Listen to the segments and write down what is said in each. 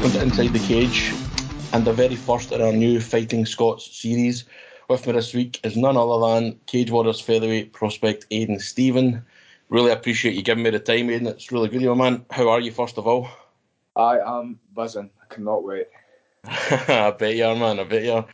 welcome to Inside the Cage and the very first in our new Fighting Scots series. With me this week is none other than Cage Warriors featherweight prospect Aidan Stephen. Really appreciate you giving me the time, Aidan. It's really good of you, man. How are you, first of all? I am buzzing. I cannot wait. I bet you are, man. I bet you are.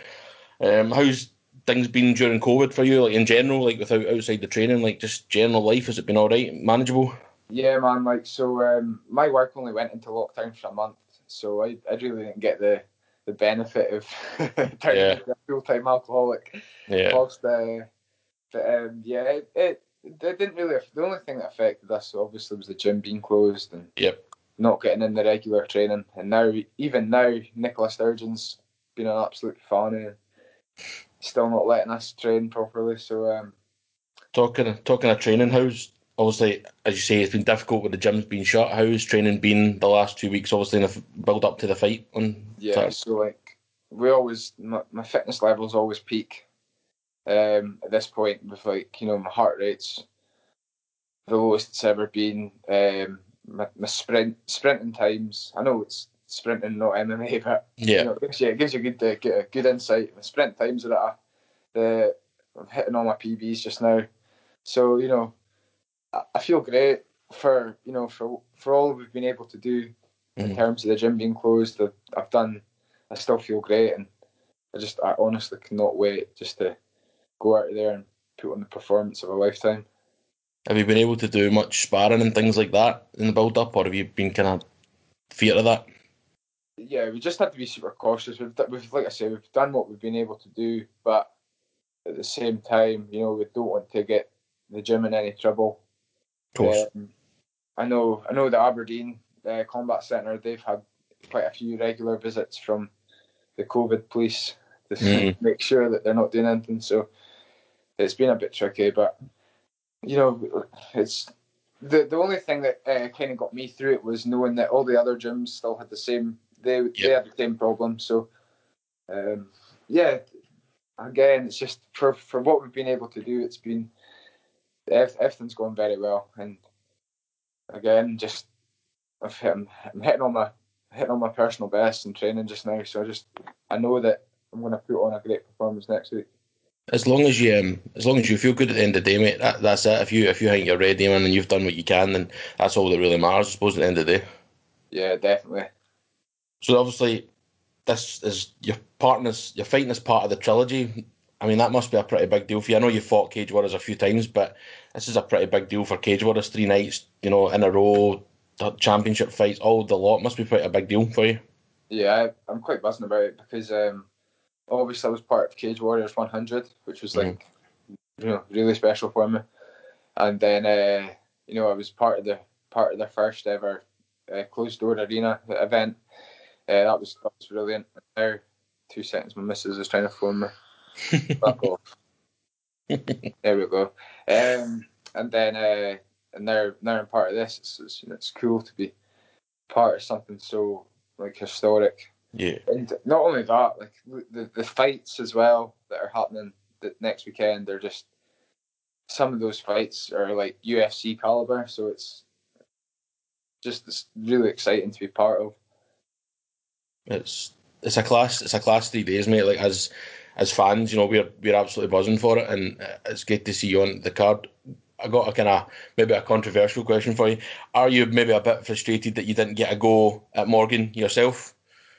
Um, how's things been during COVID for you, like in general, like without outside the training, like just general life? Has it been all right, manageable? Yeah, man. Like so, um, my work only went into lockdown for a month, so I, I really didn't get the the benefit of turning Yeah. into a full time alcoholic. Yeah. Whilst, uh, but um, yeah, it, it it didn't really. The only thing that affected us obviously was the gym being closed and Yep. not getting in the regular training. And now, even now, Nicola Sturgeon's been an absolute fan and still not letting us train properly. So um, Talking talking of training, how's obviously as you say it's been difficult with the gyms being shut. How's training been the last two weeks? Obviously, in the f- build up to the fight on Yeah, Saturday? so like we always my, my fitness levels always peak um at this point with like, you know, my heart rate's the lowest it's ever been. Um my, my sprint sprinting times I know it's sprinting not MMA but Yeah. you know, it gives you it gives you good uh, get a good insight. My sprint times are at a, the I'm hitting all my PBs just now. So, you know, I, feel great for you know for for all we've been able to do in Mhm. terms of the gym being closed. I've, I've done. I still feel great, and I just I honestly cannot wait just to go out there and put on the performance of a lifetime. Have you been able to do much sparring and things like that in the build up, or have you been kind of fear of that? Yeah, we just had to be super cautious. We've, we've like I say, we've done what we've been able to do, but at the same time, you know, we don't want to get the gym in any trouble. Of course. Um, I know, I know the Aberdeen uh, Combat Centre. They've had quite a few regular visits from the COVID police to Mhm. make sure that they're not doing anything. So it's been a bit tricky, but you know, it's the the only thing that uh, kind of got me through it was knowing that all the other gyms still had the same. They they had the same problem. So um, yeah, again, it's just for for what we've been able to do. It's been everything's going very well, and again, just I've hit, I'm, I'm hitting on my hitting on my personal best in training just now. So I just I know that I'm going to put on a great performance next week. As long as you, um, as long as you feel good at the end of the day, mate, that, that's it. If you if you think you're ready, man, and you've done what you can, then that's all that really matters. I suppose at the end of the day. Yeah, definitely. So obviously, this is your partner's, you're fighting as part of the trilogy. I mean, that must be a pretty big deal for you. I know you fought Cage Warriors a few times, but this is a pretty big deal for Cage Warriors. Three nights, you know, in a row, championship fights, all the lot. Must be quite a big deal for you. Yeah, I'm quite buzzing about it because um, obviously I was part of Cage Warriors 100, which was like you know really special for me. And then uh, you know I was part of the part of the first ever uh, closed door arena event. Uh, that was that was brilliant. Now, two seconds, my missus is trying to phone me. Fuck off. There we go. Um, and then uh, and now now I'm part of this. It's, it's it's cool to be part of something so like historic. Yeah. And not only that, like the the fights as well that are happening the next weekend, they're just some of those fights are like UFC caliber. So it's just it's really exciting to be part of. It's it's a class it's a class three days, mate. Like as as fans, you know, we're we're absolutely buzzing for it, and uh, it's good to see you on the card. I got a kind of maybe a controversial question for you. Are you maybe a bit frustrated that you didn't get a go at Morgan yourself?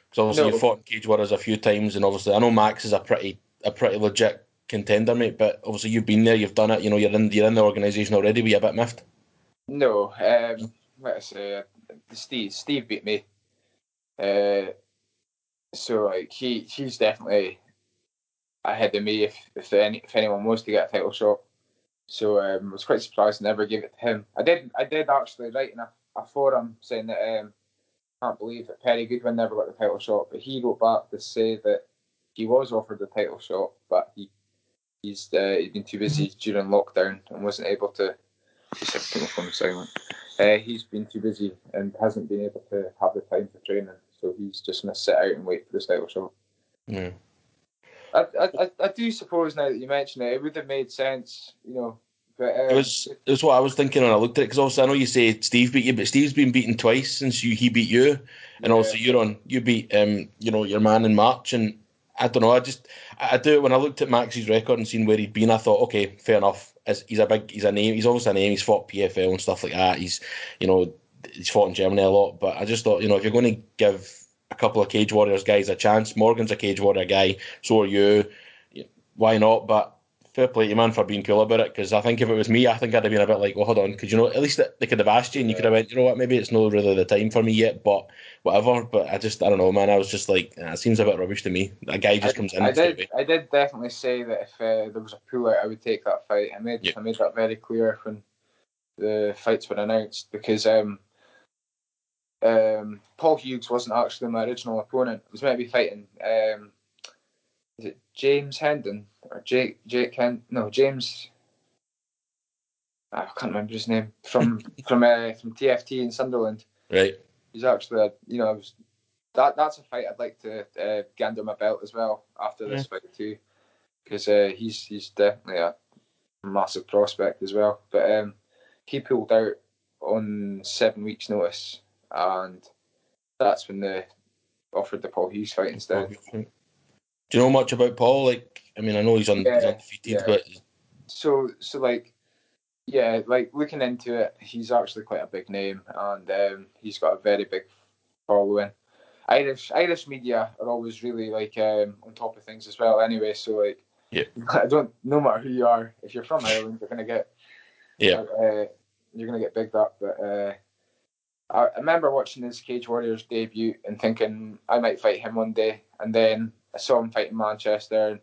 Because obviously No. you fought in Cage Warriors a few times, and obviously I know Max is a pretty a pretty legit contender, mate. But obviously you've been there, you've done it. You know, you're in you're in the organisation already. Were you a bit miffed? No, um, like I say, Steve Steve beat me. Uh, so like he he's definitely ahead of me if if any if anyone wants to get a title shot. So um, I was quite surprised I never gave it to him. I did I did actually write in a, a forum saying that um, I can't believe that Perry Goodwin never got the title shot, but he wrote back to say that he was offered the title shot, but he he's uh, he'd been too busy during lockdown and wasn't able to. Have to put my silent. Uh, he's been too busy and hasn't been able to have the time for training, so he's just going to sit out and wait for the title shot. Yeah. I, I, I- do suppose now that you mention it, it would have made sense, you know, But um, It was it was what I was thinking when I looked at it because obviously I know you say Steve beat you, but Steve's been beaten twice since you he beat you, and Yeah. also you're on you beat um you know your man in March, and I don't know I just I do it when I looked at Max's record and seen where he'd been, I thought okay fair enough. As he's a big he's a name he's obviously a name he's fought PFL and stuff like that. He's you know he's fought in Germany a lot, but I just thought you know if you're going to give a couple of Cage Warriors guys a chance, Morgan's a Cage Warrior guy, so are you. Why not? But fair play to you, man, for being cool about it. Because I think if it was me, I think I'd have been a bit like, well, hold on, because you know, at least they could have asked you, and you could have went, you know what, maybe it's not really the time for me yet, but whatever. But I just, I don't know, man. I was just like, nah, it seems a bit rubbish to me. A guy just comes in. I did. I did definitely say that if uh, there was a pull out, I would take that fight. I made. I made that very clear when the fights were announced because um, um, Paul Hughes wasn't actually my original opponent. It was meant to be fighting. Um, is it James Hendon or Jake? Jake Hen? No, James. I can't remember his name from from uh, from TFT in Sunderland. Right. He's actually, a, you know, I was that that's a fight I'd like to uh, get under my belt as well after this fight too, because uh, he's he's definitely a massive prospect as well. But um, he pulled out on seven weeks' notice, and that's when they offered the Paul Hughes fight instead. Do you know much about Paul? Like, I mean, I know he's, un- he's Yeah, undefeated, yeah. but So so like. Yeah, like looking into it, he's actually quite a big name, and um, he's got a very big following. Irish Irish media are always really like um, on top of things as well. Anyway, so like, Yeah. I don't no matter who you are, if you're from Ireland, you're gonna get yeah, uh, you're gonna get bigged up. But uh, I, remember watching his Cage Warriors debut and thinking I might fight him one day, and then I saw him fight in Manchester. And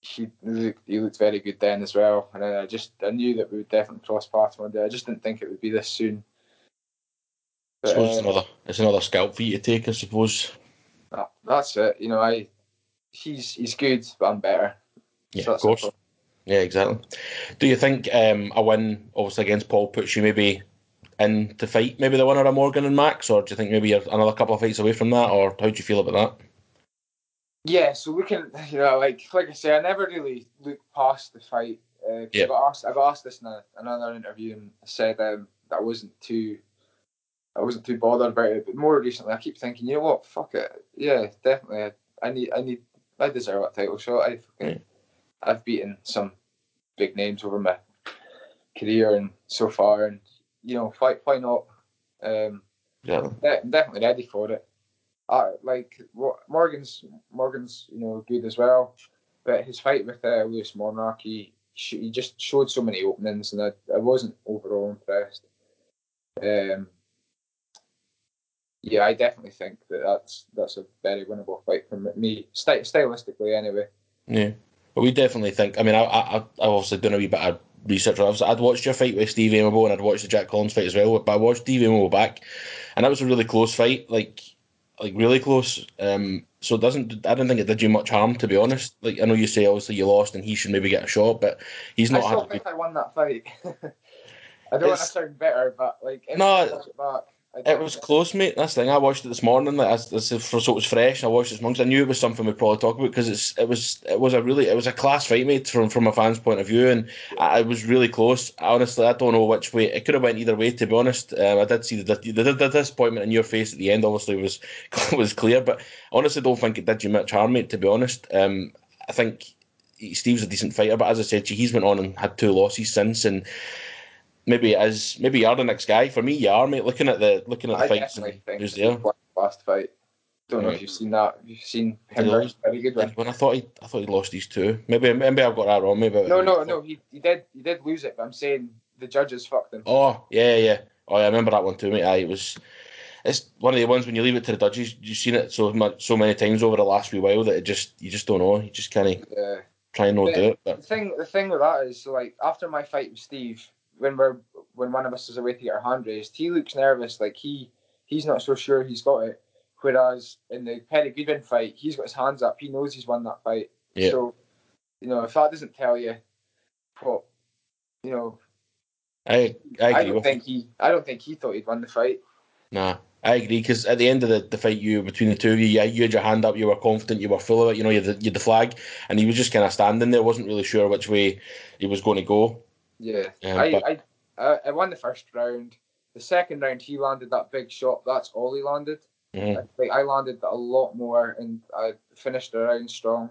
he looked, he looked very good then as well, and I just I knew that we would definitely cross paths one day. I just didn't think it would be this soon. But, suppose uh, it's another, it's another scalp for you to take, I suppose. that- that's it. You know, I he's he's good, but I'm better. Yeah, So of course. Yeah, exactly. Do you think um, a win, obviously against Paul, puts you maybe in to fight maybe the winner of Morgan and Max, or do you think maybe you're another couple of fights away from that, or how do you feel about that? Yeah, so we can, you know, like like I say, I never really looked past the fight. Uh, Yeah. I got asked, I got asked this in a, another interview, and I said um, that I wasn't too, I wasn't too bothered about it. But more recently, I keep thinking, you know what, fuck it, yeah, definitely, I, I need, I need, I deserve that title shot. I, fucking, I've beaten some big names over my career and so far, and you know, why, why not? Um, Exactly. de- definitely ready for it. Uh, like Morgan's Morgan's you know good as well, but his fight with uh, Lewis Monarch, he, he just showed so many openings, and I, I wasn't overall impressed. Um, yeah, I definitely think that that's that's a very winnable fight for me, Sty- stylistically anyway. Yeah. But we definitely think. I mean, I, I, I obviously done a wee bit of research. I'd watched your fight with Steve Aimable and I'd watched the Jack Collins fight as well. But I watched Steve Aimable back, and that was a really close fight. Like, like really close. Um, so it doesn't. I don't think it did you much harm, to be honest. Like, I know you say obviously you lost and he should maybe get a shot, but he's I not still had. think I won that fight. I don't want to sound better, but like No, I it back, I It definitely- was close, mate. That's the thing. I watched it this morning. Like, I, I, so it was fresh. I watched it this morning 'cause I knew it was something we'd probably talk about because it's it was it was a really it was a class fight, mate, from from a fan's point of view, and I, it was really close. Honestly, I don't know which way it could have went either way. To be honest, um, I did see the, the the the disappointment in your face at the end. Obviously, was was clear, but honestly don't think it did you much harm, mate. To be honest, um, I think Steve's a decent fighter, but as I said, he's went on and had two losses since, and maybe as maybe you're the next guy. For me, you are, mate. Looking at the looking at the I fights definitely and think who's there. last fight. Don't know if you've seen that. You've seen him he very good one. When I thought he, I thought he lost these two. Maybe, maybe I've got that wrong. Maybe. No, no, no. He, he did he did lose it, but I'm saying the judges fucked him. Oh, yeah, yeah. Oh, yeah, I remember that one too, mate. Aye, it was. It's one of the ones when you leave it to the judges. You've seen it so much, so many times over the last wee while that it just you just don't know. You just kind of Yeah. try and not do it. But. The thing the thing with that is like after my fight with Steve, when we're when one of us is away to get our hand raised, he looks nervous, like he he's not so sure he's got it. Whereas in the Perry Goodwin fight, he's got his hands up. He knows he's won that fight. Yeah. So, you know, if that doesn't tell you what, you know, I, I I, don't think he, I don't think he thought he'd won the fight. Nah, I agree because at the end of the, the fight, you between the two of you, yeah, you had your hand up, you were confident, you were full of it. You know, you had the, you had the flag, and he was just kind of standing there, wasn't really sure which way he was going to go. Yeah, Um, I, I, I I won the first round. The second round, he landed that big shot. That's all he landed. Mhm. Like I landed a lot more, and I finished the round strong.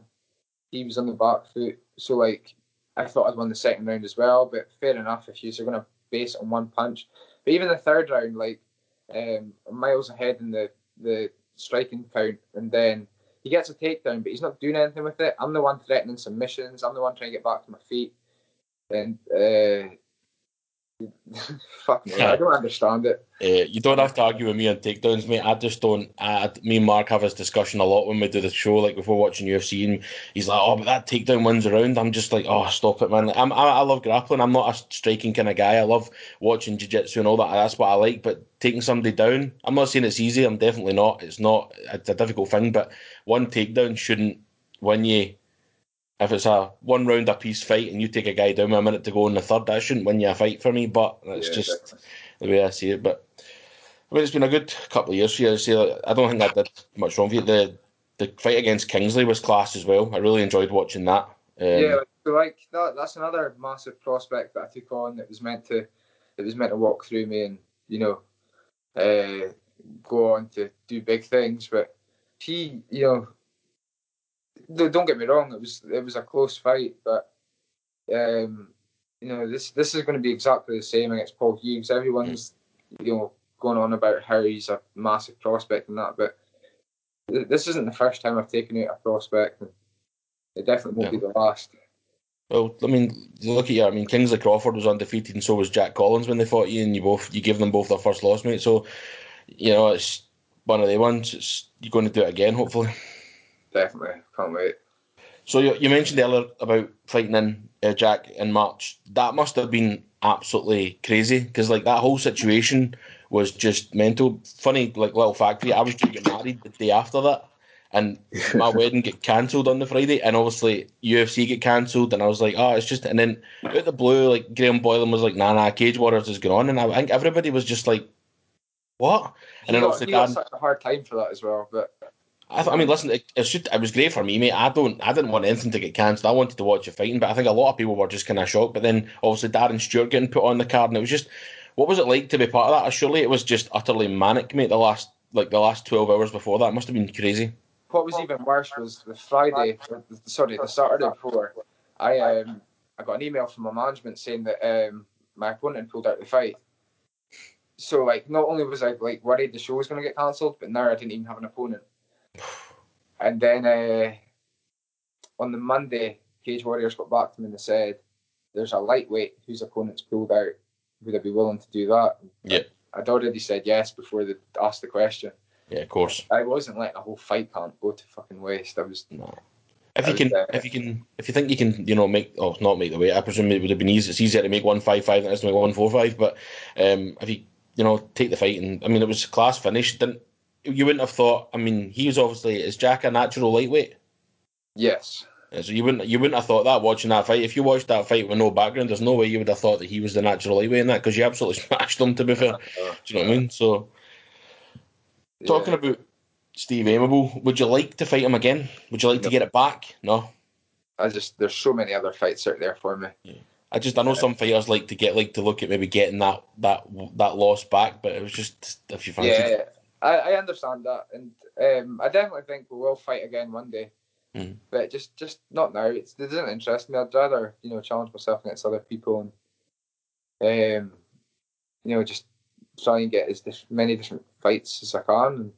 He was on the back foot, so like I thought I'd won the second round as well. But fair enough if you're going to base it on one punch. But even the third round, like um, miles ahead in the the striking count, and then he gets a takedown, but he's not doing anything with it. I'm the one threatening submissions. I'm the one trying to get back to my feet, and uh, fuck me, I don't understand it. Uh, you don't have to argue with me on takedowns, mate. I just don't. I, me and Mark have this discussion a lot when we do the show, like before watching UFC, and he's like, "Oh, but that takedown wins around." I'm just like, "Oh, stop it, man!" Like, I'm, I, I love grappling. I'm not a striking kind of guy. I love watching jiu-jitsu and all that. That's what I like. But taking somebody down, I'm not saying it's easy. I'm definitely not. It's not. It's a difficult thing. But one takedown shouldn't win you. If it's a one round a piece fight and you take a guy down with a minute to go in the third, that shouldn't win you a fight for me. But that's Yeah, just the way I see it. But I mean, it's been a good couple of years for you. I don't think I did much wrong for you. The the fight against Kingsley was class as well. I really enjoyed watching that. Um, yeah, so like that, that's another massive prospect that I took on that was meant to that was meant to walk through me and you know uh, go on to do big things. But he, you know, no, don't get me wrong, it was it was a close fight, but um, you know this this is going to be exactly the same against Paul Hughes. Everyone's you know going on about how he's a massive prospect and that, but th- this isn't the first time I've taken out a prospect. And it definitely won't be the last. Well, I mean, look at you. I mean, Kingsley Crawford was undefeated, and so was Jack Collins when they fought you, and you both you gave them both their first loss, mate. So, you know, it's one of the ones. It's you're going to do it again, hopefully. Definitely, can't wait. So you, you mentioned earlier about fighting in uh, Jack in March. That must have been absolutely crazy because like that whole situation was just mental. Funny, like little fact for you, I was due to get married the day after that, and my wedding get cancelled on the Friday, and obviously UFC get cancelled, and I was like, oh, it's just, and then out the blue, like Graham Boylan was like, nah, nah, Cage Warriors is going on, and I think everybody was just like, what? And then he, got, obviously Dan- such a hard time for that as well. But I, th- I mean, listen, it, it's just it was great for me, mate. I don't, I didn't want anything to get cancelled. I wanted to watch the fighting, but I think a lot of people were just kind of shocked. But then obviously Darren Stewart getting put on the card, and it was just, what was it like to be part of that? Surely it was just utterly manic, mate. The last, like the last twelve hours before that, it must have been crazy. what was even worse was the Friday, sorry, the Saturday before. I um I got an email from my management saying that um my opponent pulled out the fight. So like, not only was I like worried the show was going to get cancelled, but now I didn't even have an opponent. And then uh, on the Monday, Cage Warriors got back to me and they said, "There's a lightweight whose opponent's pulled out. Would I be willing to do that?" Yeah. I'd already said yes before they asked the question. Yeah, of course. I wasn't letting a whole fight camp go to fucking waste. I was No. If you can, uh, if you can, if you think you can, you know, make or not make the weight. I presume it would have been easy. It's easier to make one five five than it is to make one four five. But um, if you, you know, take the fight and I mean, it was a class finish. Didn't you wouldn't have thought? I mean, he was obviously is Jack a natural lightweight. yes. So you wouldn't you wouldn't have thought that watching that fight. If you watched that fight with no background, there's no way you would have thought that he was the natural lightweight in that because you absolutely smashed him. To be fair, uh-huh. do you know what I mean? So talking Yeah. about Steve Aimable, would you like to fight him again? Would you like to get it back? No. I just there's so many other fights out there for me. I just I know some fighters like to get like to look at maybe getting that that that loss back, but it was just if you fancy. Yeah, I, I understand that, and um, I definitely think we will fight again one day. Mhm. But just just not now. It's, it doesn't interest me. I'd rather you know challenge myself against other people and um, you know just try and get as dis- many different fights as I can.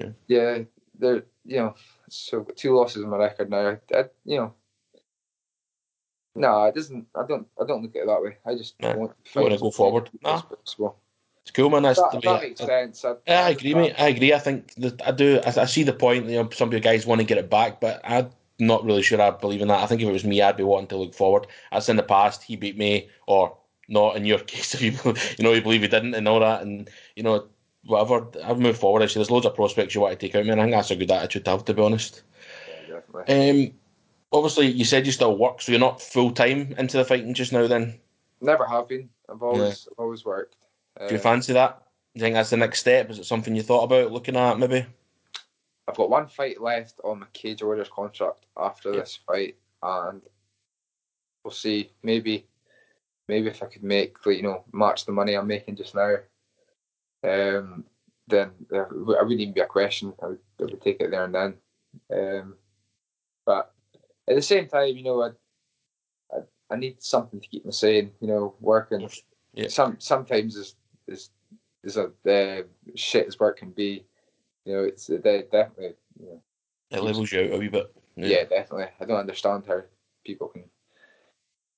And yeah, there you know so two losses on my record now. I, I, you know. No, it doesn't. I don't. I don't look at it that way. I just Nah, want to you wanna go forward. Nah. possible. It's cool, man. That's That, that I- makes sense. I, Yeah, I agree, mate. I agree. I think that I do. I, I see the point. You know, some of you guys want to get it back, but I'm not really sure I believe in that. I think if it was me, I'd be wanting to look forward. As in the past, he beat me, or not. In your case, if you you know you believe he didn't and all that, and you know whatever. I've moved forward. Actually, there's loads of prospects you want to take out, man. I think that's a good attitude to have, to be honest. Yeah, definitely. Um, obviously, you said you still work, so you're not full time into the fighting just now. Then, Never have been. I've always I've always worked. Do you fancy that? Do you think that's the next step? Is it something you thought about looking at, maybe? I've got one fight left on my Cage Warriors contract after Yeah. this fight, and we'll see. Maybe maybe if I could make like you know match the money I'm making just now, um, then uh, it wouldn't even be a question. I would, I would take it there and then. Um, but at the same time, you know, I, I, I need something to keep me sane. You know, working. Yeah. Some sometimes is is a uh, shit as work can be. You know, it's uh, definitely. You know, it levels you out a wee bit. Yeah. yeah, definitely. I don't understand how people can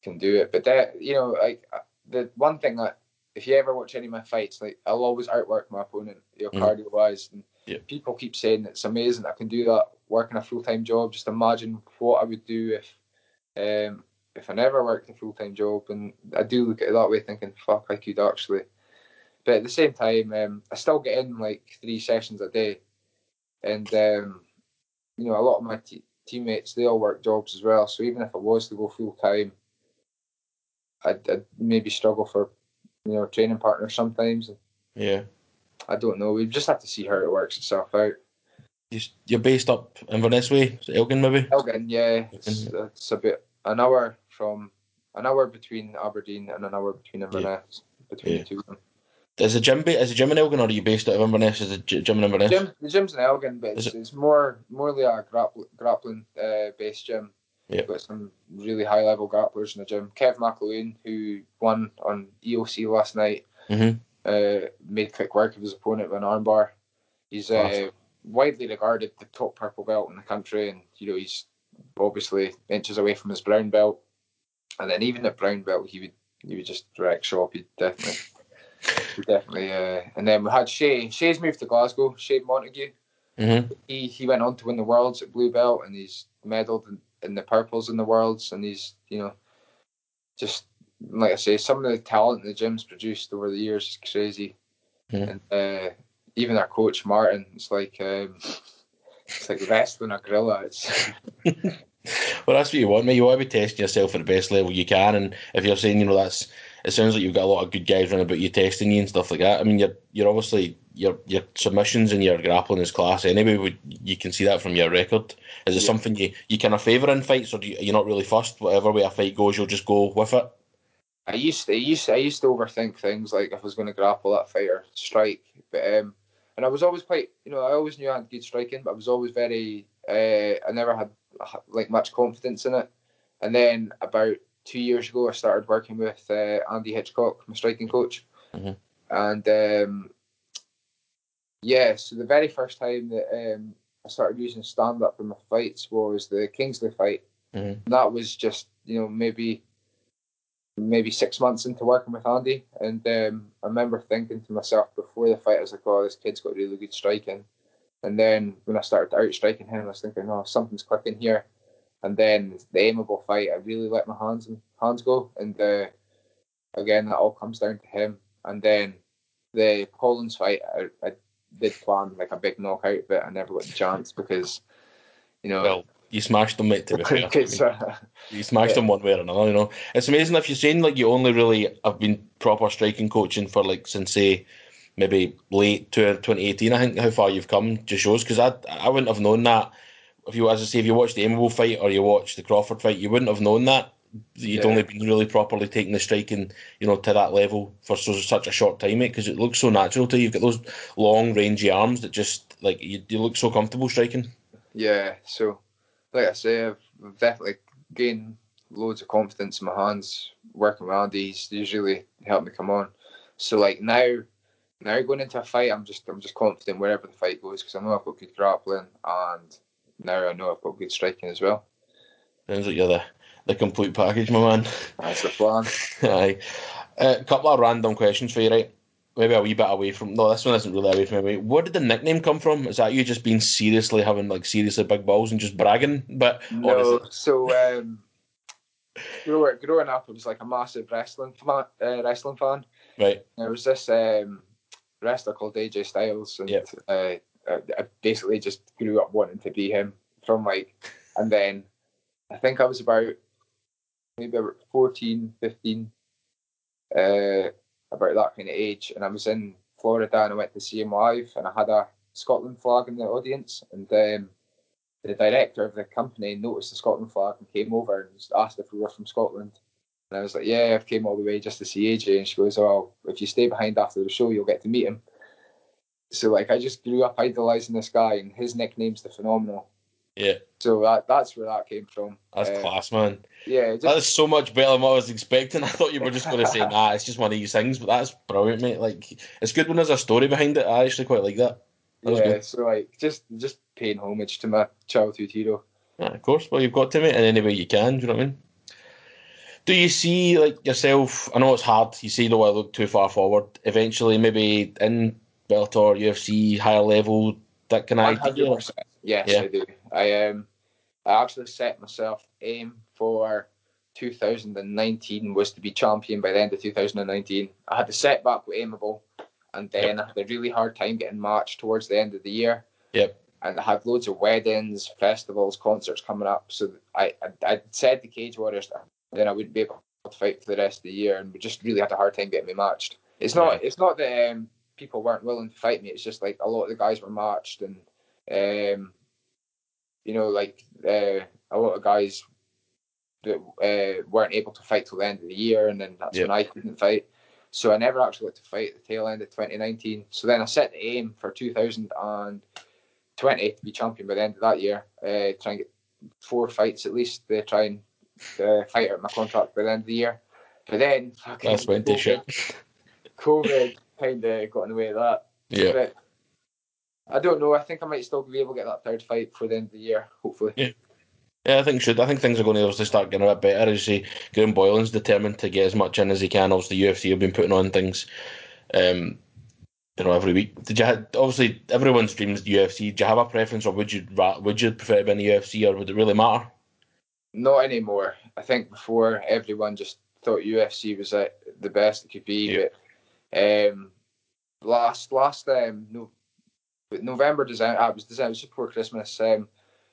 can do it, but that you know, like uh, the one thing that if you ever watch any of my fights, like I'll always outwork my opponent, you know, mm. cardio wise. And yeah. people keep saying it's amazing I can do that working a full time job. Just imagine what I would do if um, if I never worked a full time job. And I do look at it that way, thinking, fuck, I could actually. But at the same time, um, I still get in like three sessions a day, and um, you know, a lot of my t- teammates they all work jobs as well. So even if I was to go full time, I'd, I'd maybe struggle for you know training partners sometimes. Yeah. I don't know. We just have to see how it works itself out. You're based up Inverness way, Elgin maybe. Elgin, yeah, it's, it's a bit an hour from an hour between Aberdeen and an hour between Inverness yeah. between yeah. the two of them. Is the gym is the gym in Elgin or are you based out of Inverness? Is the gym in Inverness? Gym, the gym's in Elgin, but it's, it? it's more morely a grappling, grappling uh, based gym. Yeah. Got some really high level grapplers in the gym. Kev McElwain, who won on EOC last night, mm-hmm. uh, made quick work of his opponent with an armbar. He's uh, widely regarded the top purple belt in the country, and you know he's obviously inches away from his brown belt. And then even at brown belt, he would he would just wreck shop. He'd definitely, definitely. Uh, and then we had Shay. Shay's moved to Glasgow. Shay Montague. Mm-hmm. He he went on to win the worlds at blue belt, and he's medalled in, in the purples in the worlds, and he's you know just like I say, some of the talent the gym's produced over the years is crazy. Mm-hmm. And uh, even our coach Martin, it's like um, it's like wrestling a gorilla. It's well, that's what you want, mate. You want to be testing yourself at the best level you can, and if you're saying, you know, that's it sounds like you've got a lot of good guys running about you testing you and stuff like that. I mean, you're you're obviously your your submissions and your grappling is class anyway. You can see that from your record. Is it yeah. something you you kind of favour in fights, or do you, are not really fussed? Whatever way a fight goes, you'll just go with it. I used to, I used to, I used to overthink things like if I was going to grapple that fight or strike, but um, and I was always quite, you know, I always knew I had good striking, but I was always very, uh, I never had like much confidence in it. And then about two years ago, I started working with uh, Andy Hitchcock, my striking coach, mm-hmm. and um, yeah, so the very first time that um, I started using stand up in my fights was the Kingsley fight. Mm-hmm. that was just, you know, maybe maybe six months into working with Andy, and um, I remember thinking to myself before the fight, I was like, "Oh, this kid's got really good striking." And then when I started out striking him, I was thinking, "Oh, something's clicking here." And then the aimable fight, I really let my hands and hands go, and uh, again, that all comes down to him. And then the Collins fight, I, I did plan like a big knockout, but I never got the chance because, you know. Well, you smashed them, mate. To be fair, mean, you smashed yeah. them one way or another. You know, it's amazing if you're saying like you only really have been proper striking coaching for like since say maybe late to 2018. I think how far you've come just shows because I I wouldn't have known that if you as I say if you watched the Aimable fight or you watched the Crawford fight, you wouldn't have known that you'd yeah. only been really properly taking the striking, you know, to that level for so, such a short time, mate. Because it looks so natural to you. You've got those long, rangy arms that just like you, you look so comfortable striking. Yeah. So like I say, I've definitely gained loads of confidence in my hands working with Andy. He's, he's really helped me come on. So like now, now going into a fight, I'm just I'm just confident wherever the fight goes because I know I've got good grappling and now I know I've got good striking as well. Sounds like you're the the complete package, my man. That's the plan. Aye. A uh, couple of random questions for you, right? maybe a wee bit away from. No, this one isn't really away from me. Where did the nickname come from? Is that you just being seriously having like seriously big balls and just bragging? But no. So um, growing, growing up, I was like a massive wrestling fan. Uh, wrestling fan. Right. There was this um, wrestler called AJ Styles, and yep. uh, I basically just grew up wanting to be him from like, and then I think I was about maybe about 14, 15. Uh, about that kind of age, and I was in Florida and I went to see him live, and I had a Scotland flag in the audience, and um, the director of the company noticed the Scotland flag and came over and asked if we were from Scotland, And I was like, yeah, I've came all the way just to see AJ. And she goes, oh, if you stay behind after the show, you'll get to meet him. So like, I just grew up idolizing this guy, and his nickname's the Phenomenal. Yeah. So that that's where that came from. That's uh, class, man. Yeah, just, that's so much better than what I was expecting. I thought you were just going to say, "Nah, it's just one of these things," but that's brilliant, mate. Like, it's good when there's a story behind it. I actually quite like that. that yeah, so like, just just paying homage to my childhood hero. Yeah, of course. Well, you've got to, mate, in any way you can. Do you know what I mean? Do you see like yourself? I know it's hard. You see, don't want to look too far forward. Eventually, maybe in Bellator, UFC, higher level, that kind of idea. Yes, yeah. I do. I um, I actually set myself aim for 2019 was to be champion by the end of 2019. I had the setback with Aimable, and then yep. I had a really hard time getting matched towards the end of the year. Yep. And I had loads of weddings, festivals, concerts coming up. So I I, I said to Cage Warriors then I wouldn't be able to fight for the rest of the year, and we just really had a hard time getting me matched. It's not yeah. it's not that um, people weren't willing to fight me. It's just like a lot of the guys were marched, and um, you know, like uh, a lot of guys that uh, weren't able to fight till the end of the year, and then that's yep. when I couldn't fight. So I never actually got to fight at the tail end of 2019. So then I set the aim for 2020 to be champion by the end of that year. Uh, try and get four fights at least to try and uh, fight out my contract by the end of the year. But then that's went to shit. COVID kind of got in the way of that. Yeah. But I don't know. I think I might still be able to get that third fight before the end of the year, hopefully. Yeah. Yeah, I think should. I think things are going to obviously start getting a bit better. As you see, Graham Boylan's determined to get as much in as he can. Obviously, the UFC have been putting on things, um, you know, every week. Did you have, obviously everyone's dreams the UFC? Do you have a preference, or would you would you prefer to be in the UFC, or would it really matter? Not anymore. I think before everyone just thought UFC was uh, the best it could be, yeah. but um, last last um, no, November, December, uh, it was December, just before Christmas. Um,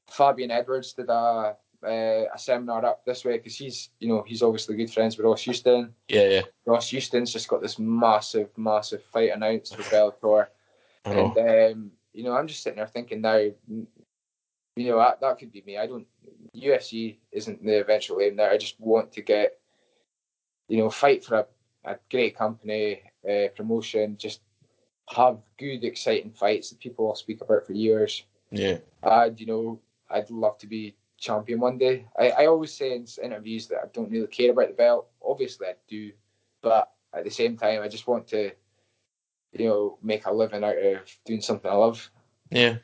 Fabian Edwards did a uh, a seminar up this way because he's you know he's obviously good friends with Ross Houston. Yeah, yeah. Ross Houston's just got this massive, massive fight announced for Bellator, and um, you know I'm just sitting there thinking now, you know that that could be me. I don't UFC isn't the eventual aim there. I just want to get you know fight for a, a great company, uh, promotion, just have good, exciting fights that people will speak about for years. Yeah. And, you know, I'd love to be champion one day. I, I always say in interviews that I don't really care about the belt. Obviously, I do. But at the same time, I just want to, you know, make a living out of doing something I love. Yeah.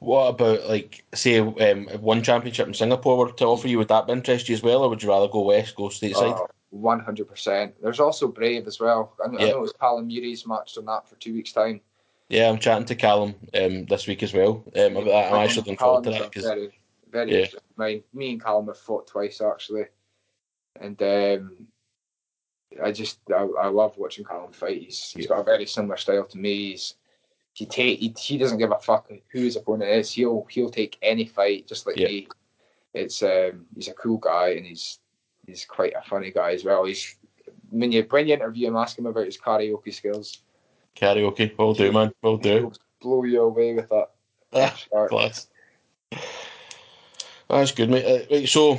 What about, like, say, um, one championship in Singapore were to offer you? Would that interest you as well, or would you rather go west, go stateside? Uh, one hundred percent. There's also Brave as well. I, yep. I know it's Callum Murray's matched on that for two weeks' time. Yeah, I'm chatting to Callum um, this week as well um, about that. I'm actually looking forward to that because very, very. Yeah. Me and Callum have fought twice actually, and um, I just I, I, love watching Callum fight. He's he's got a very similar style to me. He's he take he, he doesn't give a fuck who his opponent is. He'll he'll take any fight just like yeah. me. It's um he's a cool guy and he's he's quite a funny guy as well. He's when you when you interview him, ask him about his karaoke skills. Karaoke, will do, man, will do. Blow you away with that. Ah, class. That's good, mate. Uh, right, so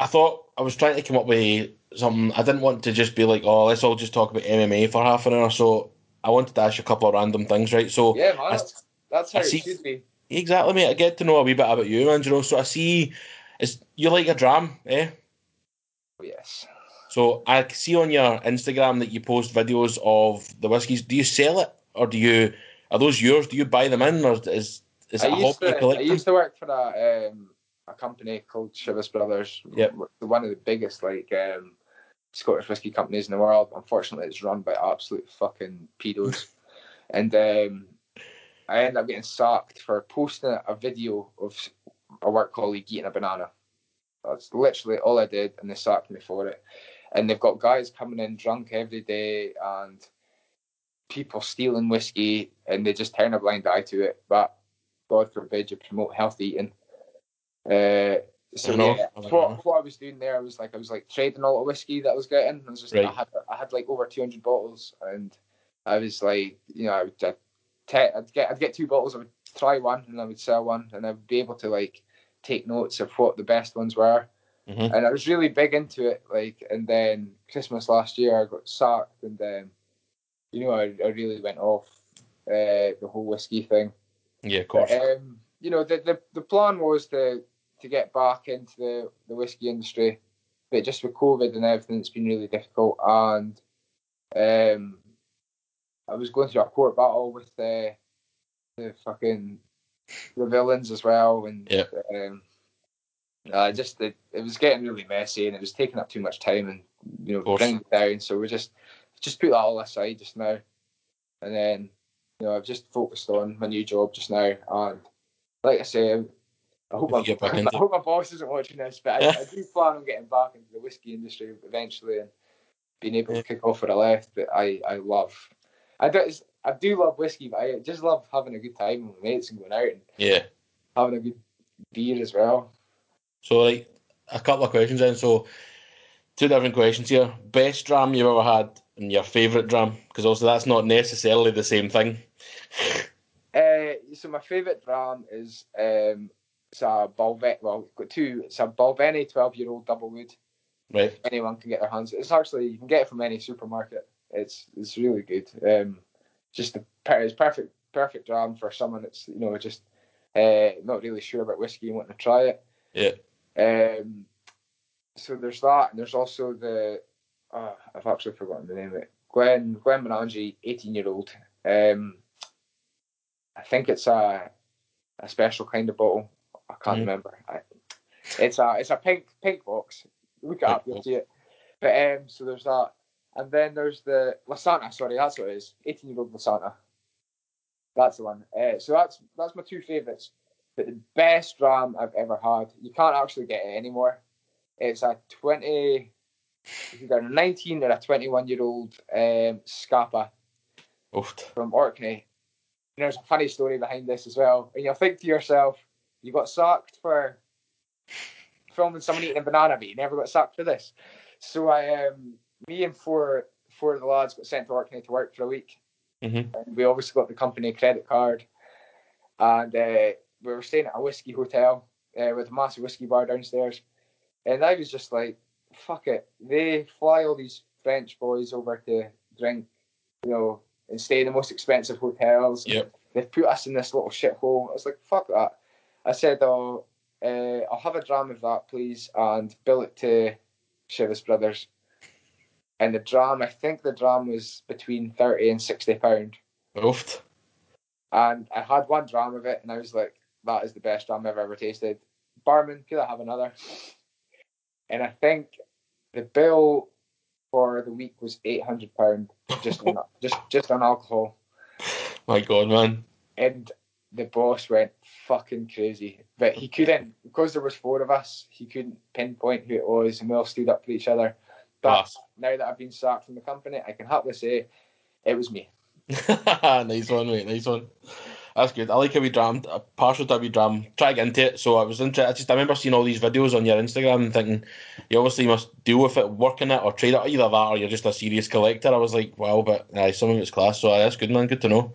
I thought I was trying to come up with something. I didn't want to just be like, oh, let's all just talk about MMA for half an hour. So I wanted to ask you a couple of random things, right? So yeah, man, I, that's, that's how I it see, should be. Exactly, mate. I get to know a wee bit about you, man. You know, so I see, is you like a dram, eh? Yes. So I see on your Instagram that you post videos of the whiskies. Do you sell it, or do you are those yours? Do you buy them in, or is is it I a hobby to, I used to work for a um, a company called Chivas Brothers. Yep. One of the biggest like um, Scottish whiskey companies in the world. Unfortunately, it's run by absolute fucking pedos, and um, I ended up getting sacked for posting a video of a work colleague eating a banana. That's literally all I did, and they sacked me for it. And they've got guys coming in drunk every day and people stealing whiskey, and they just turn a blind eye to it. But God forbid you promote healthy eating. Uh, so yeah, what, what I was doing there, I was like I was like trading all the whiskey that I was getting. I was just right. I had I had like over two hundred bottles, and I was like, you know, I would I'd, I'd get I'd get two bottles, I would try one, and I would sell one, and I would be able to like take notes of what the best ones were. Mhm. and I was really big into it. Like, and then Christmas last year, I got sacked, and then you know, I, I really went off uh, the whole whiskey thing. Yeah, of course. But, um, you know, the, the the plan was to to get back into the, the whiskey industry, but just with COVID and everything, it's been really difficult. And um, I was going through a court battle with the the fucking the villains as well, and Yeah. um, I just it, it was getting really messy, and it was taking up too much time, and you know, bringing it down. So we just just put that all aside just now, and then you know I've just focused on my new job just now, and like I say, I hope my, get back into I hope my boss isn't watching this, but I, I do plan on getting back into the whiskey industry eventually and being able to kick off where I left. But I, I love, I do, I do love whiskey, but I just love having a good time with mates and going out and Yeah. having a good beer as well. So, like, a couple of questions then. So, two different questions here. Best dram you've ever had and your favourite dram? Because also that's not necessarily the same thing. Uh, so my favourite dram is um, it's a Balvenie. Well, got two. It's a Balvenie twelve year old double wood. Right. Anyone can get their hands. It's actually you can get it from any supermarket. It's it's really good. Um, just the it's perfect perfect dram for someone that's you know just uh, not really sure about whiskey and wanting to try it. Yeah. Um, so there's that, and there's also the oh, I've actually forgotten the name of it. Glen Glenmorangie, eighteen year old. Um, I think it's a a special kind of bottle. I can't Mhm. remember. I, it's a it's a pink pink box. Look it up, you'll see it. But um, so there's that, and then there's the Lasanta. Sorry, that's what it is. Eighteen year old Lasanta. That's the one. Uh, so that's that's my two favourites. But the best dram I've ever had, you can't actually get it anymore. It's a twenty, either a nineteen or a twenty-one year old um, Scapa Oof. from Orkney. And there's a funny story behind this as well. And you'll think to yourself, you got sacked for filming someone eating a banana, but you never got sacked for this. So I, um, me and four four of the lads got sent to Orkney to work for a week. Mhm. And we obviously got the company credit card, and uh, we were staying at a whiskey hotel uh, with a massive whiskey bar downstairs. And I was just like, fuck it. They fly all these French boys over to drink, you know, and stay in the most expensive hotels. Yep. They've put us in this little shithole. I was like, fuck that. I said, oh, uh, I'll have a dram of that, please, and bill it to Chivas Brothers. And the dram, I think the dram was between 30 and 60 pound. Oof. And I had one dram of it, and I was like, that is the best dram I've ever tasted. Barman, could I have another? And I think the bill for the week was eight hundred pound just on, just just on alcohol. My God, man. And the boss went fucking crazy, but he couldn't because there was four of us. He couldn't pinpoint who it was, and we all stood up for each other. But now that I've been sacked from the company, I can happily say it was me. nice one, mate. Nice one. That's good. I like how we drammed. A partial to dram. Try to get into it. So I was interested. I just I remember seeing all these videos on your Instagram and thinking you obviously must deal with it, work in it, or trade it. Either that, or you're just a serious collector. I was like, wow, but aye, some of it's class. So aye, that's good, man. Good to know.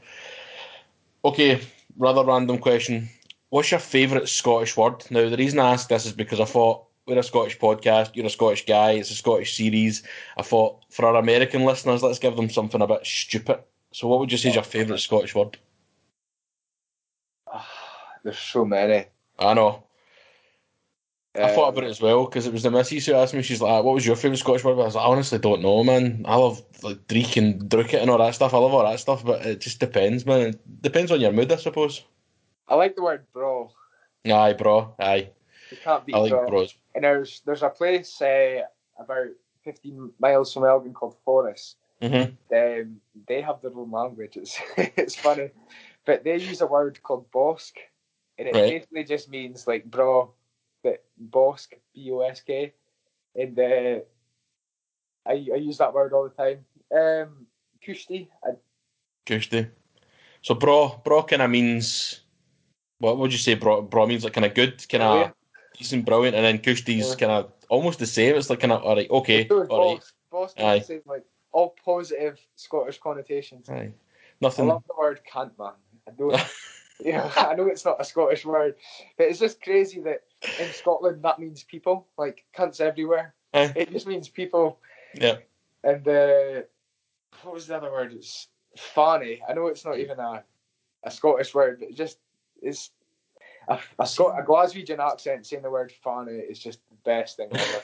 Okay, rather random question. What's your favourite Scottish word? Now, the reason I ask this is because I thought we're a Scottish podcast. You're a Scottish guy. It's a Scottish series. I thought for our American listeners, let's give them something a bit stupid. So, what would you say is your favourite Scottish word? There's so many. I know. I thought Um, about it as well because it was the missus who asked me. She's like, "What was your favourite Scottish word?" I was like, "I honestly don't know, man. I love like dreich and drookit and all that stuff. I love all that stuff, but it just depends, man. It depends on your mood, I suppose." I like the word braw. Aye, braw. Aye, You can't beat I like bros. And there's there's a place uh, about 15 miles from Elgin called Forres. Mhm. Um, they have their own language. It's it's funny, but they use a word called bosk, and it Right. basically just means like braw, but bosk b o s k, and uh, I I use that word all the time. Um, kushti, I, Tuesday. So, braw, braw kind of means. What would you say, bro? Braw means like kind of good, kind of. Decent, brilliant, and then Kushti's Yeah. kind of almost the same. It's like kind of all right, okay, all right, Aye. same, like all positive Scottish connotations. aye. Nothing. I love the word cunt, man. I don't. You know, I know it's not a Scottish word, but it's just crazy that in Scotland that means people, like cunts everywhere. Eh. It just means people. Yeah. And uh, what was the other word? It's fanny. I know it's not even a, a Scottish word, but it just it's a, a, Scot- a Glaswegian accent saying the word fanny is just the best thing ever.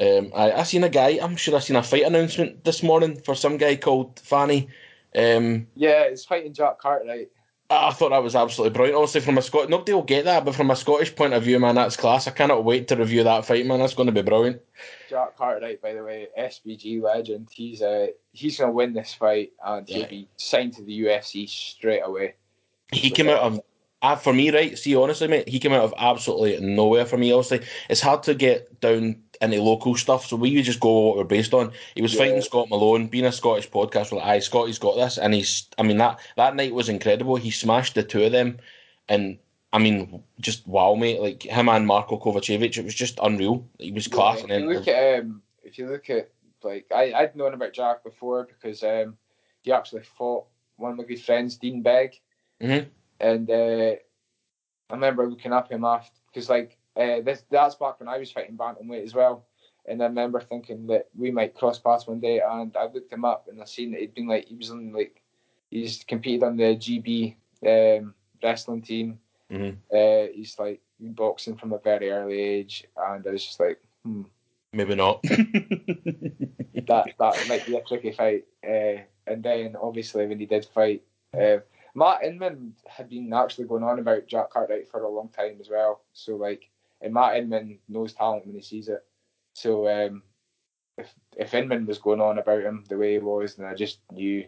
Um, I I seen a guy. I'm sure I seen a fight announcement this morning for some guy called Fanny. Um, yeah, it's fighting Jack Cartwright. I thought that was absolutely brilliant. Obviously, from a Scot, nobody will get that, but from a Scottish point of view, man, that's class. I cannot wait to review that fight, man. That's going to be brilliant. Jack Cartwright, by the way, SBG legend. He's uh, he's gonna win this fight and he'll be signed to the UFC straight away. He came out of, for me, right? See, honestly, mate, he came out of absolutely nowhere for me. Obviously, it's hard to get down into local stuff, so we would just go what we're based on. He was Yeah. fighting Scott Malone, being a Scottish podcast. We're like, aye, Scotty's got this, and he's. I mean, that that night was incredible. He smashed the two of them, and I mean, just wow, mate! Like him and Marco Kovacevic, it was just unreal. He was class, Yeah, and if you look at um, if you look at like I I'd known about Jack before because um, he actually fought one of my good friends, Dean Begg, Mhm. And uh, I remember looking up him after because like uh, this that's back when I was fighting bantamweight as well, and I remember thinking that we might cross paths one day, and I looked him up and I seen that he'd been like he was on like he's competed on the GB um, wrestling team. Mhm. Uh, he's like boxing from a very early age, and I was just like, hmm maybe not. that that might be a tricky fight. Uh, and then obviously when he did fight, uh, Matt Inman had been actually going on about Jack Cartwright for a long time as well. So like, and Matt Inman knows talent when he sees it. So um, if if Inman was going on about him the way he was, then I just knew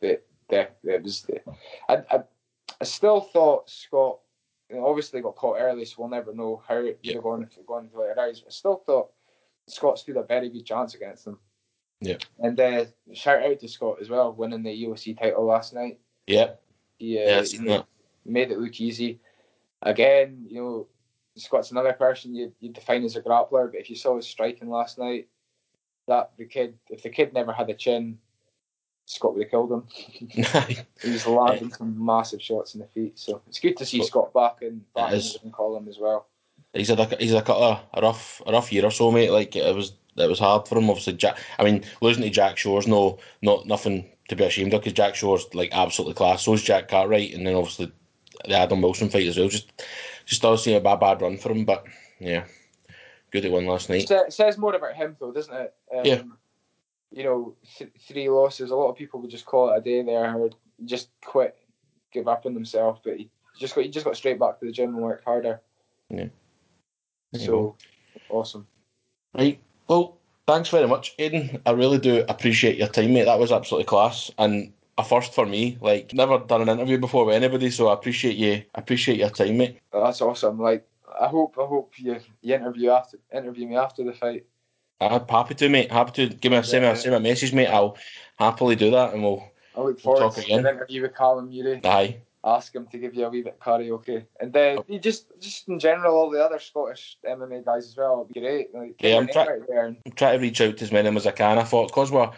that that it was. The, I I, I still thought Scott. You know, obviously got caught early, so we'll never know how it Yeah. have gone if it gone later hours. I still thought Scott stood a very good chance against them. Yeah. And uh, shout out to Scott as well, winning the UFC title last night. yeah, He, uh, yeah, I he seen made, that. made it look easy. Again, you know, Scott's another person you you define as a grappler, but if you saw his striking last night, that the kid, if the kid never had a chin, Scott would have killed him. He was landing some massive shots in the feet, so it's good to see Scott back in back in the column as well. he's had a, he's had a, a rough a rough year or so, mate. Like it was it was hard for him. Obviously, Jack. I mean, losing to Jack Shore's no not nothing to be ashamed of because Jack Shore's like absolutely class. So is Jack Cartwright, and then obviously the Adam Wilson fight as well. Just just does seem a bad bad run for him, but yeah, good at one last night. It says more about him though, doesn't it? Um, Yeah. You know, th- three losses. A lot of people would just call it a day there, or just quit, give up on themselves. But he just got he just got straight back to the gym and worked harder. Yeah. So awesome. Right. Well, thanks very much, Aidan. I really do appreciate your time, mate. That was absolutely class and a first for me. Like never done an interview before with anybody, so I appreciate you. I appreciate your time, mate. That's awesome. Like I hope I hope you, you interview after interview me after the fight. I'm happy to, mate. Happy to give me a send me Yeah, a, send me a message, mate. I'll happily do that, and we'll. I look We'll talk to again. an interview with Callum Murray. Aye. Ask him to give you a wee bit of karaoke, and uh, you just just in general, all the other Scottish MMA guys as well. It'd be great. Like, Yeah, I'm try- and I'm trying to reach out to as many of them as I can. I thought because we're.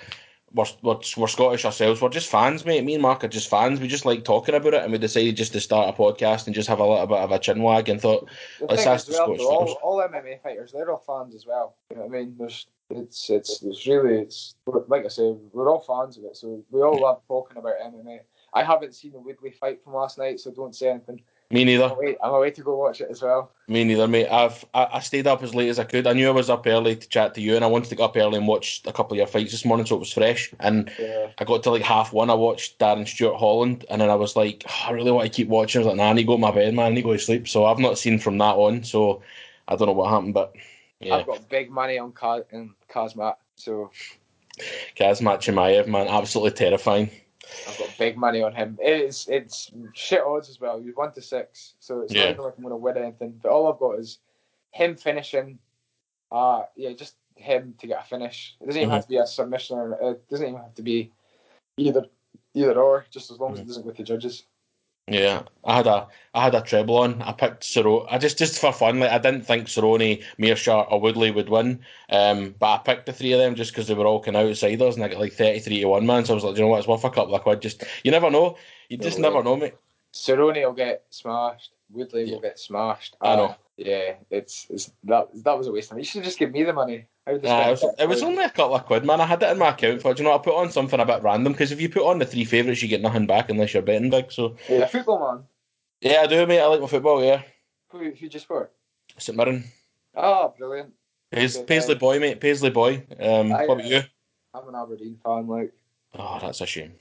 We're, we're, we're Scottish ourselves. We're just fans, mate. Me and Mark are just fans. We just like talking about it, and we decided just to start a podcast and just have a little bit of a chin wag and thought, The Let's ask the well, Scottish though, all, all MMA fighters, they're all fans as well. You know what I mean? There's, it's, it's, it's really, it's like I said, we're all fans of it, so we all love talking about MMA. I haven't seen the Woodley fight from last night, so don't say anything. me neither. I'm away, I'm away to go watch it as well. Me neither, mate. I've I, I stayed up as late as I could. I knew I was up early to chat to you, and I wanted to get up early and watch a couple of your fights this morning, so it was fresh. And Yeah. I got to like half one. I watched Darren Stewart Holland, and then I was like, "Oh, I really want to keep watching. I was like, Nah, I need to go to my bed, man. I need to go to sleep. So I've not seen from that on. So I don't know what happened, but yeah, I've got big money on Kaz, in Kazmat, so Kazmat Chimaev, man, absolutely terrifying. I've got big money on him. It's it's shit odds as well. He's one to six, so it's Yeah. not even like I'm going to win anything. But all I've got is him finishing. Uh yeah, just him to get a finish. It doesn't even Mhm. have to be a submission, or it doesn't even have to be either either or. Just as long as it doesn't go to judges. Yeah, I had a I had a treble on. I picked Cerrone. I just just for fun, like I didn't think Cerrone, Meerschaert, or Woodley would win. Um, but I picked the three of them just because they were all kind of outsiders, and I got like thirty three to one man. So I was like, you know what, it's worth a couple of quid. Just you never know. You just way. never know, mate. Cerrone will get smashed. Woodley Yeah. will get smashed. I know. Uh, yeah, it's, it's that that was a waste of money. You should just give me the money. Nah, it, was, it was only a couple of quid, man. I had it in my account for. Do you know? I put on something a bit random because if you put on the three favourites, you get nothing back unless you're betting big. So Yeah, football man. yeah, I do, mate. I like my football. Yeah, Who who just support? St Mirren. Oh, brilliant. Pais- Paisley boy, mate. Paisley boy. Um, I, what about uh, you? I'm an Aberdeen fan. Like, Oh, that's a shame.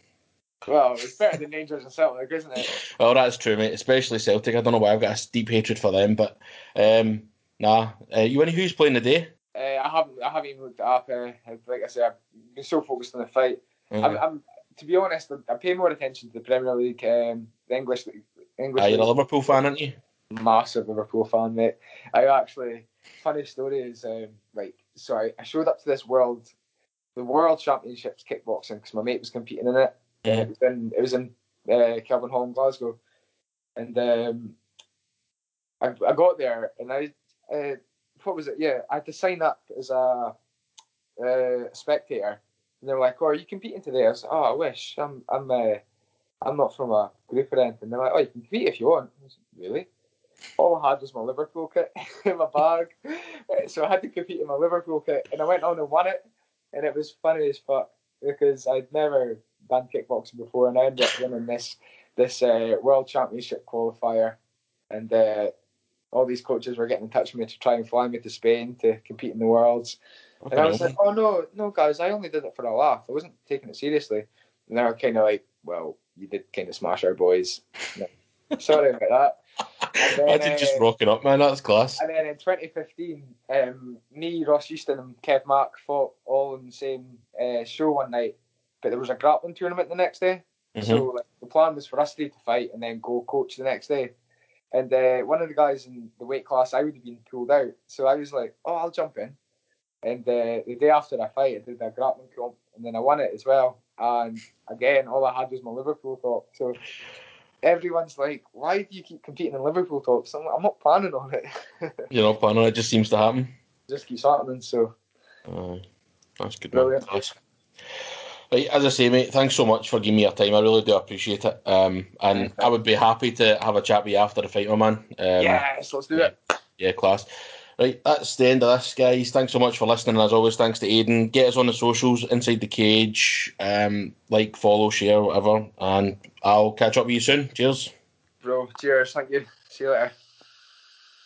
Well, it's better than Rangers and Celtic, isn't it? Oh, that's true, mate. Especially Celtic. I don't know why I've got a deep hatred for them, but um, nah. Uh, you know who's playing today? Uh, I haven't I haven't even looked it up. Uh, like I said, I've been so focused on the fight. Uh, I'm, I'm to be honest, I pay more attention to the Premier League, um, the English League. English ah, you're a Liverpool fan, aren't you? massive Liverpool fan, mate. I actually funny story is um, like so I, I showed up to this world, the World Championships kickboxing because my mate was competing in it. Yeah. It was in it was in uh, Kelvin Hall in Glasgow, and um, I I got there and I uh, what was it? Yeah, I had to sign up as a uh, spectator, and they were like, "Oh, are you competing today?" I was like, "Oh, I wish I'm I'm uh, I'm not from a group or anything." They're like, "Oh, you can compete if you want." I was like, really? All I had was my Liverpool kit in my bag, so I had to compete in my Liverpool kit, and I went on and won it, and it was funny as fuck because I'd never done kickboxing before, and I ended up winning this this uh, World Championship qualifier, and uh, all these coaches were getting in touch with me to try and fly me to Spain to compete in the Worlds, and I was like, "Oh no, no, guys, I only did it for a laugh. I wasn't taking it seriously." And they were kind of like, "Well, you did kind of smash our boys. Sorry about that." Then, Imagine just uh, rocking up, man. That's class. And then in 2015, um, me, Ross Houston, and Kev Mark fought all in the same uh, show one night, but there was a grappling tournament the next day. Mhm. So like, the plan was for us three to fight and then go coach the next day. And uh, one of the guys in the weight class, I would have been pulled out. So I was like, oh, I'll jump in. And uh, the day after I fight, I did a grappling comp and then I won it as well. And again, all I had was my Liverpool top. So everyone's like, why do you keep competing in Liverpool tops? I'm, like, I'm not planning on it. You're not planning on it it just seems to happen. just keeps happening. So Uh, that's good. Brilliant. Class. Right, as I say, mate, thanks so much for giving me your time. I really do appreciate it. Um, and I would be happy to have a chat with you after the fight, my man. Um, yes, let's do it. Yeah, class. Right, that's the end of this, guys. Thanks so much for listening. As always, thanks to Aiden. Get us on the socials, Inside the Cage. Um, like, follow, share, whatever. And I'll catch up with you soon. Cheers. Bro, cheers. Thank you. See you later.